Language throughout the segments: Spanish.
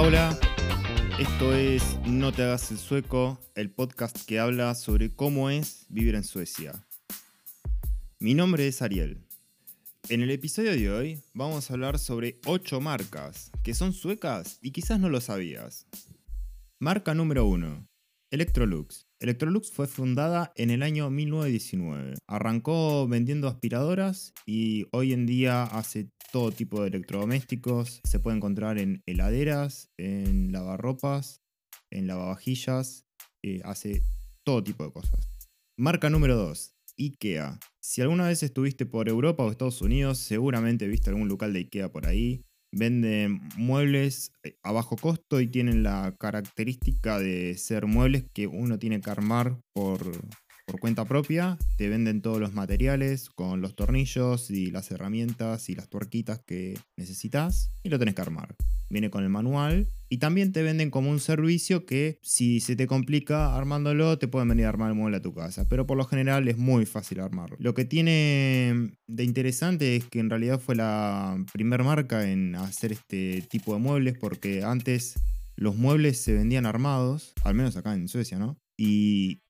Hola, hola. Esto es No te hagas el sueco, el podcast que habla sobre cómo es vivir en Suecia. Mi nombre es Ariel. En el episodio de hoy vamos a hablar sobre 8 marcas que son suecas y quizás no lo sabías. Marca número 1. Electrolux. Electrolux fue fundada en el año 1919. Arrancó vendiendo aspiradoras y hoy en día hace todo tipo de electrodomésticos. Se puede encontrar en heladeras, en lavarropas, en lavavajillas. Eh, hace todo tipo de cosas. Marca número 2. IKEA. Si alguna vez estuviste por Europa o Estados Unidos, seguramente viste algún local de IKEA por ahí. Venden muebles eh, a bajo costo y tienen la característica de ser muebles que uno tiene que armar por, por cuenta propia. Te venden todos los materiales con los tornillos y las herramientas y las tuerquitas que necesitas y lo tenés que armar. Viene con el manual y también te venden como un servicio que si se te complica armándolo te pueden venir a armar el mueble a tu casa. Pero por lo general es muy fácil armarlo. Lo que tiene de interesante es que en realidad fue la primera marca en hacer este tipo de muebles porque antes los muebles se vendían armados, al menos acá en Suecia, ¿no? Y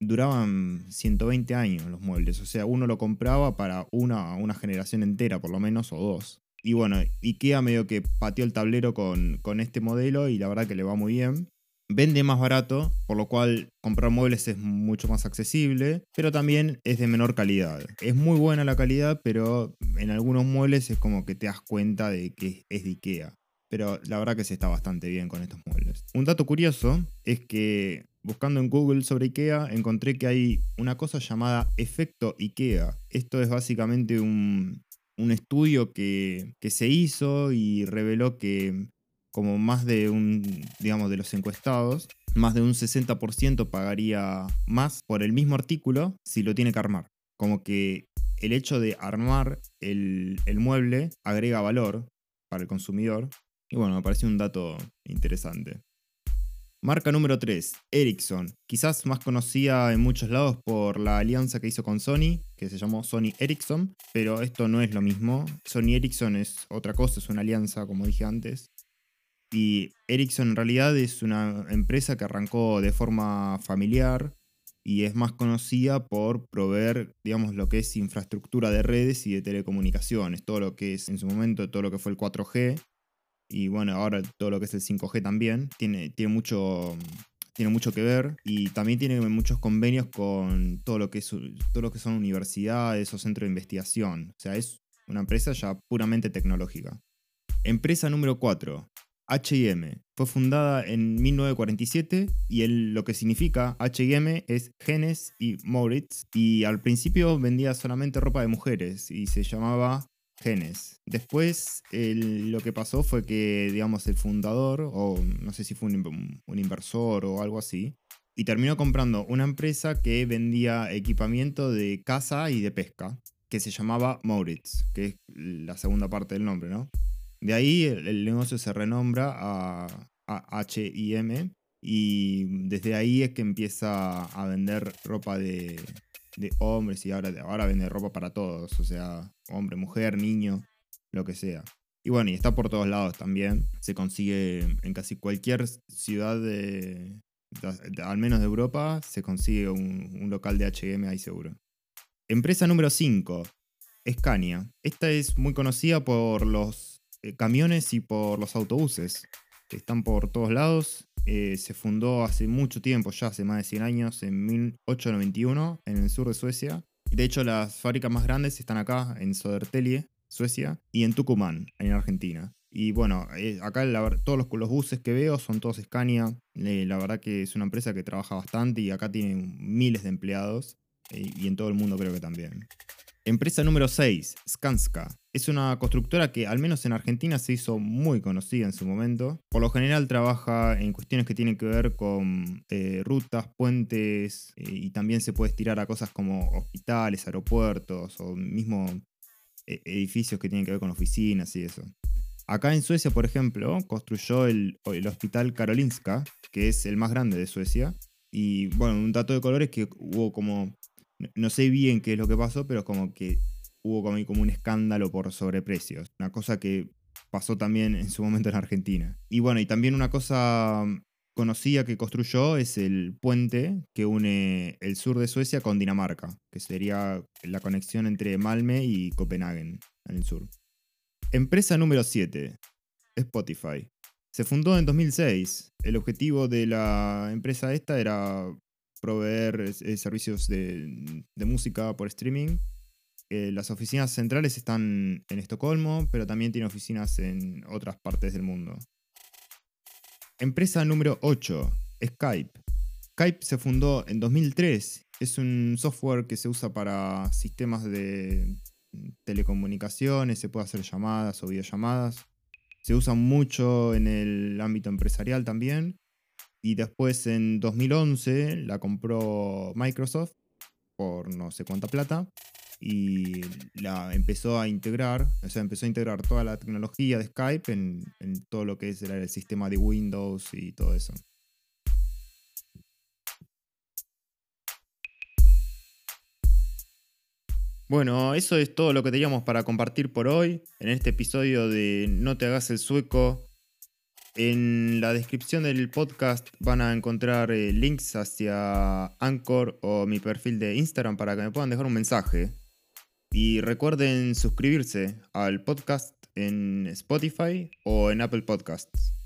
duraban 120 años los muebles. O sea, uno lo compraba para una, una generación entera, por lo menos, o dos. Y bueno, IKEA medio que pateó el tablero con, con este modelo y la verdad que le va muy bien. Vende más barato, por lo cual comprar muebles es mucho más accesible, pero también es de menor calidad. Es muy buena la calidad, pero en algunos muebles es como que te das cuenta de que es de IKEA. Pero la verdad que se está bastante bien con estos muebles. Un dato curioso es que buscando en Google sobre IKEA encontré que hay una cosa llamada efecto IKEA. Esto es básicamente un, un estudio que, que, se hizo y reveló que como más de un, digamos, de los encuestados, más de un 60% pagaría más por el mismo artículo si lo tiene que armar. Como que el hecho de armar el, el mueble agrega valor para el consumidor. Y bueno, me parece un dato interesante. Marca número 3, Ericsson. Quizás más conocida en muchos lados por la alianza que hizo con Sony, que se llamó Sony Ericsson, pero esto no es lo mismo. Sony Ericsson es otra cosa, es una alianza, como dije antes. Y Ericsson en realidad es una empresa que arrancó de forma familiar y es más conocida por proveer, digamos, lo que es infraestructura de redes y de telecomunicaciones, todo lo que es en su momento, todo lo que fue el 4G y bueno, ahora todo lo que es el 5G también, tiene, tiene, mucho, tiene mucho que ver y también tiene muchos convenios con todo lo, que son universidades o centros de investigación. O sea, es una empresa ya puramente tecnológica. Empresa número 4, HM. Fue fundada en 1947 y lo que significa HM es Genes y Moritz. Y al principio vendía solamente ropa de mujeres y se llamaba genes. Después lo que pasó fue que, digamos, el fundador, o no sé si fue un, inversor o algo así, y terminó comprando una empresa que vendía equipamiento de caza y de pesca, que se llamaba Moritz, que es la segunda parte del nombre, ¿no? De ahí el, negocio se renombra a, a HIM y desde ahí es que empieza a vender ropa de, de hombres y ahora, ahora vende ropa para todos, o sea, hombre, mujer, niño, lo que sea. Y bueno, y está por todos lados también. Se consigue en casi cualquier ciudad de, al menos de Europa, se consigue un, local de HM ahí seguro. Empresa número 5, Scania. Esta es muy conocida por los eh, camiones y por los autobuses. Están por todos lados eh, se fundó hace mucho tiempo, ya hace más de 100 años, en 1891, en el sur de Suecia. De hecho, las fábricas más grandes están acá, en Södertälje, Suecia, y en Tucumán, en Argentina. Y bueno, eh, acá todos los, buses que veo son todos Scania. Eh, la verdad que es una empresa que trabaja bastante y acá tiene miles de empleados. y en todo el mundo creo que también. Empresa número 6, Skanska. Es una constructora que al menos en Argentina se hizo muy conocida en su momento. Por lo general trabaja en cuestiones que tienen que ver con eh, rutas, puentes eh, y también se puede estirar a cosas como hospitales, aeropuertos o mismo eh, edificios que tienen que ver con oficinas y eso. Acá en Suecia, por ejemplo, construyó el, el hospital Karolinska, que es el más grande de Suecia. Y bueno, un dato de color es que hubo como no sé bien qué es lo que pasó, pero como que hubo como, un escándalo por sobreprecios. Una cosa que pasó también en su momento en Argentina. Y bueno, y también una cosa conocida que construyó es el puente que une el sur de Suecia con Dinamarca, que sería la conexión entre Malmö y Copenhague en el sur. Empresa número 7, Spotify. Se fundó en 2006. El objetivo de la empresa esta era proveer eh, servicios de, música por streaming. Eh, las oficinas centrales están en Estocolmo, pero también tiene oficinas en otras partes del mundo. Empresa número 8, Skype. Skype se fundó en 2003. Es un software que se usa para sistemas de telecomunicaciones, se puede hacer llamadas o videollamadas. Se usa mucho en el ámbito empresarial también. Y después en 2011 la compró Microsoft por no sé cuánta plata y la empezó a integrar, o sea, empezó a integrar toda la tecnología de Skype en, todo lo que es el sistema de Windows y todo eso. Bueno, eso es todo lo que teníamos para compartir por hoy en este episodio de No te hagas el sueco. En la descripción del podcast van a encontrar eh, links hacia Anchor o mi perfil de Instagram para que me puedan dejar un mensaje. Y recuerden suscribirse al podcast en Spotify o en Apple Podcasts.